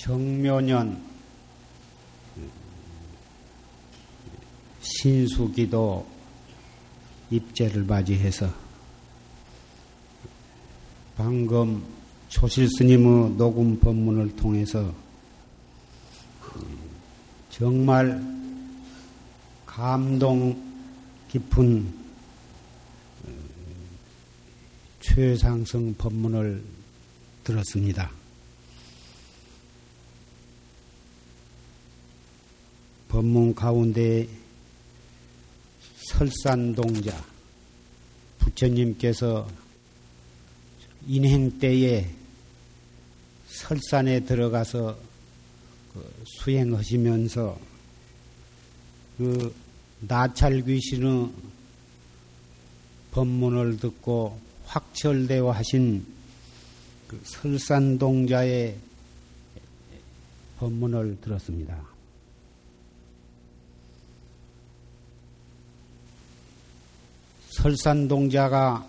정묘년 신수기도 입제를 맞이해서 방금 조실 스님의 녹음 법문을 통해서 정말 감동 깊은 최상승 법문을 들었습니다. 법문 가운데 설산동자 부처님께서 인행 때에 설산에 들어가서 그 수행하시면서 그 나찰 귀신의 법문을 듣고 확철되어 하신 그 설산동자의 법문을 들었습니다. 설산동자가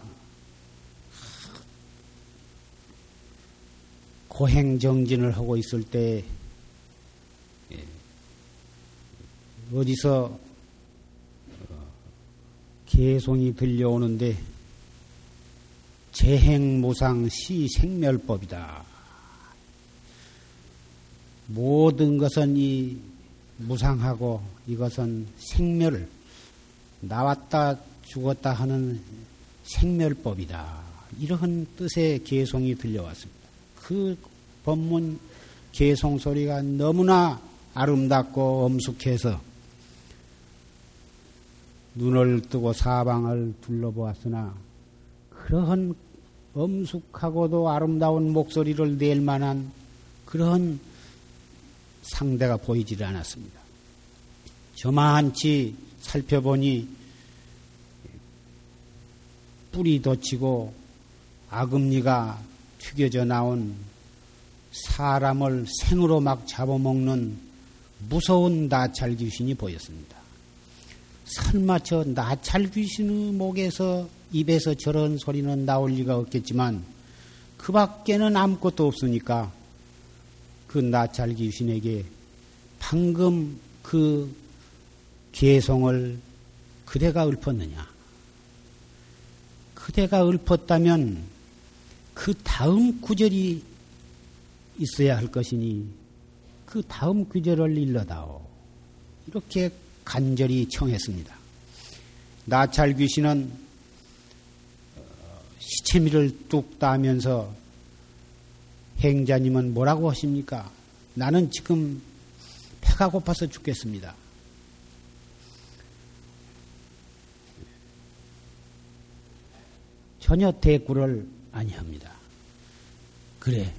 고행정진을 하고 있을 때 예, 어디서 개송이 들려오는데 재행무상 시생멸법이다. 모든 것은 이 무상하고 이것은 생멸 나왔다 죽었다 하는 생멸법이다. 이러한 뜻의 개송이 들려왔습니다. 그 법문 개송 소리가 너무나 아름답고 엄숙해서 눈을 뜨고 사방을 둘러보았으나 그러한 엄숙하고도 아름다운 목소리를 낼 만한 그러한 상대가 보이질 않았습니다. 저만치 살펴보니 뿌리 돋치고 아금니가 튀겨져 나온 사람을 생으로 막 잡아먹는 무서운 나찰 귀신이 보였습니다. 설마 저 나찰 귀신의 목에서 입에서 저런 소리는 나올 리가 없겠지만 그 밖에는 아무것도 없으니까 그 나찰 귀신에게 방금 그 개성을 그대가 읊었느냐? 그대가 읊었다면 그 다음 구절이 있어야 할 것이니 그 다음 구절을 일러다오. 이렇게 간절히 청했습니다. 나찰 귀신은 어, 시체미를 뚝 따면서 행자님은 뭐라고 하십니까? 나는 지금 배가 고파서 죽겠습니다. 전혀 대꾸를 아니합니다. 그래,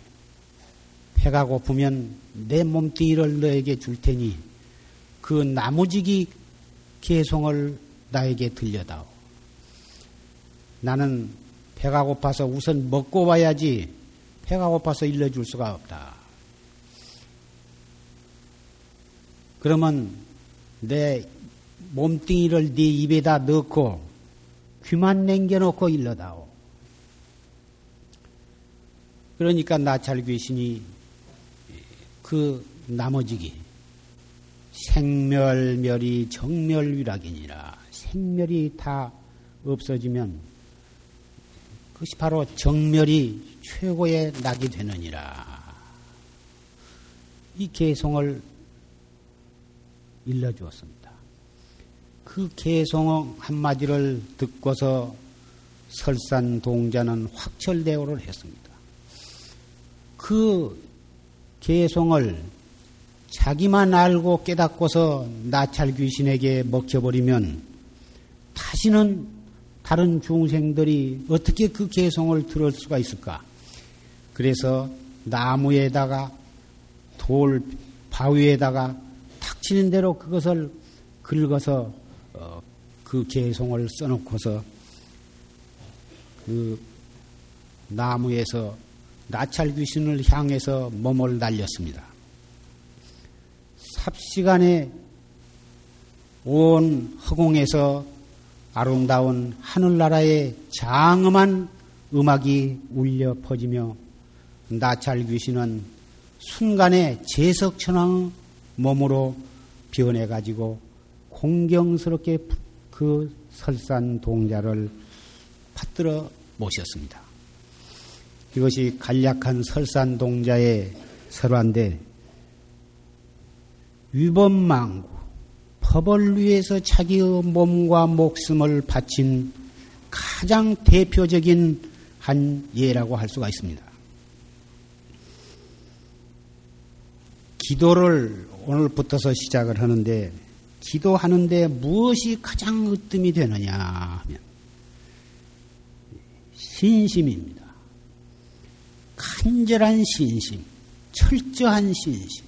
배가 고프면 내 몸뚱이를 너에게 줄 테니 그 나무지기 개송을 나에게 들려다오. 나는 배가 고파서 우선 먹고 와야지 배가 고파서 일러줄 수가 없다. 그러면 내 몸뚱이를 네 입에다 넣고 귀만 남겨놓고 일러다오. 그러니까 나찰 귀신이 그 나머지기 생멸멸이 정멸위락이니라 생멸이 다 없어지면 그것이 바로 정멸이 최고의 낙이 되느니라. 이 개성을 일러주었습니다. 그 개송 한마디를 듣고서 설산 동자는 확철대오를 했습니다. 그 개송을 자기만 알고 깨닫고서 나찰 귀신에게 먹혀버리면 다시는 다른 중생들이 어떻게 그 개송을 들을 수가 있을까? 그래서 나무에다가 돌 바위에다가 탁 치는 대로 그것을 긁어서 어, 그 개송을 써놓고서 그 나무에서 나찰 귀신을 향해서 몸을 날렸습니다. 삽시간에 온 허공에서 아름다운 하늘나라의 장엄한 음악이 울려 퍼지며 나찰 귀신은 순간에 제석천왕 몸으로 변해가지고 공경스럽게 그 설산 동자를 받들어 모셨습니다. 이것이 간략한 설산 동자의 설화인데 위법망구 법을 위해서 자기의 몸과 목숨을 바친 가장 대표적인 한 예라고 할 수가 있습니다. 기도를 오늘부터서 시작을 하는데 기도하는데 무엇이 가장 으뜸이 되느냐 하면 신심입니다. 간절한 신심, 철저한 신심,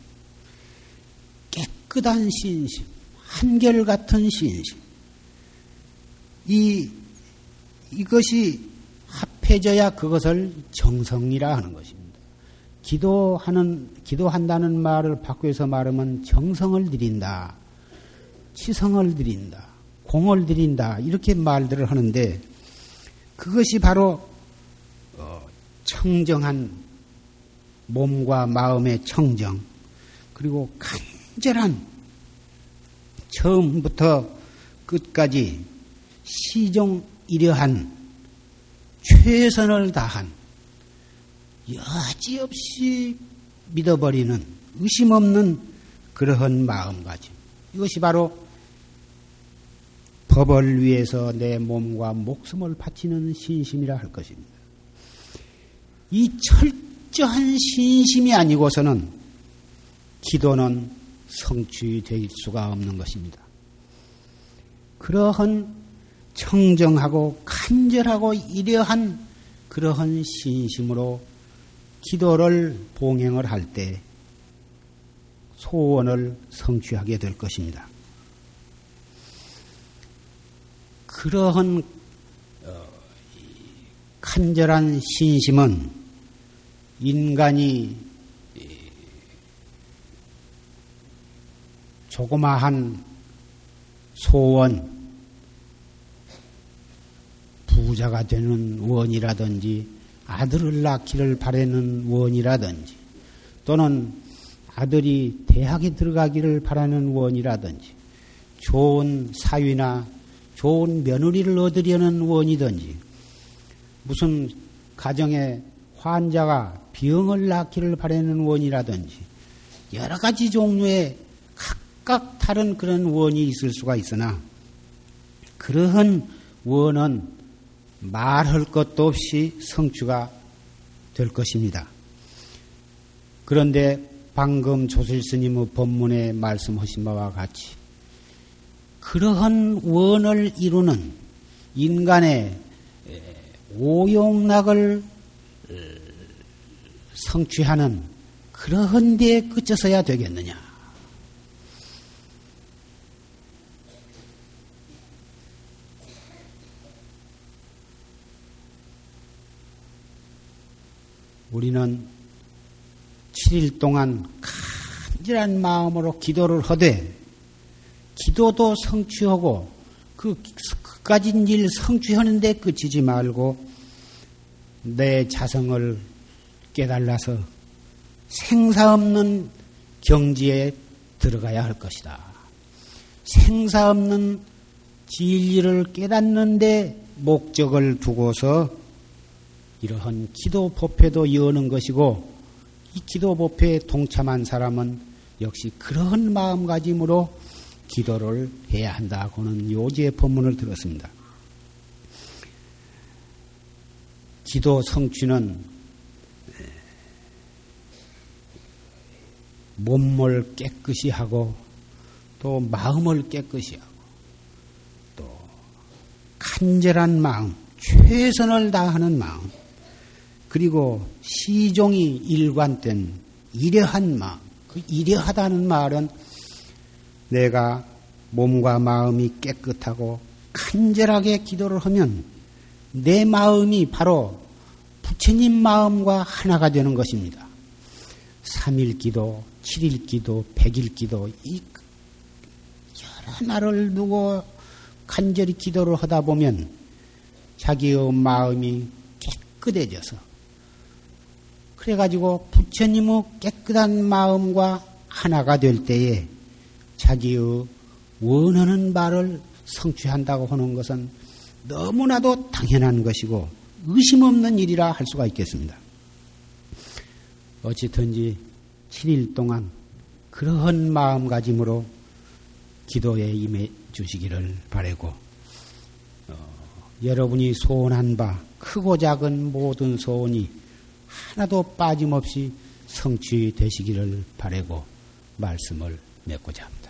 깨끗한 신심, 한결같은 신심. 이, 이것이 합해져야 그것을 정성이라 하는 것입니다. 기도하는, 기도한다는 말을 바꾸어서 말하면 정성을 드린다. 치성을 드린다. 공을 드린다. 이렇게 말들을 하는데 그것이 바로 어, 청정한 몸과 마음의 청정 그리고 간절한 처음부터 끝까지 시종 이려한 최선을 다한 여지없이 믿어버리는 의심 없는 그러한 마음가짐. 이것이 바로 법을 위해서 내 몸과 목숨을 바치는 신심이라 할 것입니다. 이 철저한 신심이 아니고서는 기도는 성취될 수가 없는 것입니다. 그러한 청정하고 간절하고 이러한 그러한 신심으로 기도를 봉행을 할 때 소원을 성취하게 될 것입니다. 그러한 어, 간절한 신심은 인간이 조그마한 소원, 부자가 되는 원이라든지 아들을 낳기를 바라는 원이라든지 또는 아들이 대학에 들어가기를 바라는 원이라든지 좋은 사위나 좋은 며느리를 얻으려는 원이든지 무슨 가정에 환자가 병을 낳기를 바라는 원이라든지 여러 가지 종류의 각각 다른 그런 원이 있을 수가 있으나 그러한 원은 말할 것도 없이 성취가 될 것입니다. 그런데 방금 조실 스님의 법문에 말씀하신 바와 같이 그러한 원을 이루는 인간의 오용락을 성취하는 그러한 데에 그쳐서야 되겠느냐. 우리는 7일 동안 간절한 마음으로 기도를 하되 기도도 성취하고 그 그까진 일 성취하는데 그치지 말고 내 자성을 깨달아서 생사 없는 경지에 들어가야 할 것이다. 생사 없는 진리를 깨닫는데 목적을 두고서 이러한 기도 법회도 여는 것이고 이 기도 법회에 동참한 사람은 역시 그런 마음가짐으로 기도를 해야 한다고는 요지의 법문을 들었습니다. 기도 성취는 몸을 깨끗이 하고 또 마음을 깨끗이 하고 또 간절한 마음, 최선을 다하는 마음, 그리고 시종이 일관된 이려한 마음, 그 이려하다는 말은 내가 몸과 마음이 깨끗하고 간절하게 기도를 하면 내 마음이 바로 부처님 마음과 하나가 되는 것입니다. 3일 기도, 7일 기도, 100일 기도, 이 여러 날을 두고 간절히 기도를 하다 보면 자기의 마음이 깨끗해져서 그래가지고 부처님의 깨끗한 마음과 하나가 될 때에 자기의 원하는 바를 성취한다고 하는 것은 너무나도 당연한 것이고 의심 없는 일이라 할 수가 있겠습니다. 어찌든지 7일 동안 그러한 마음가짐으로 기도에 임해 주시기를 바라고 어, 여러분이 소원한 바 크고 작은 모든 소원이 하나도 빠짐없이 성취되시기를 바라고 말씀을 맺고자 합니다.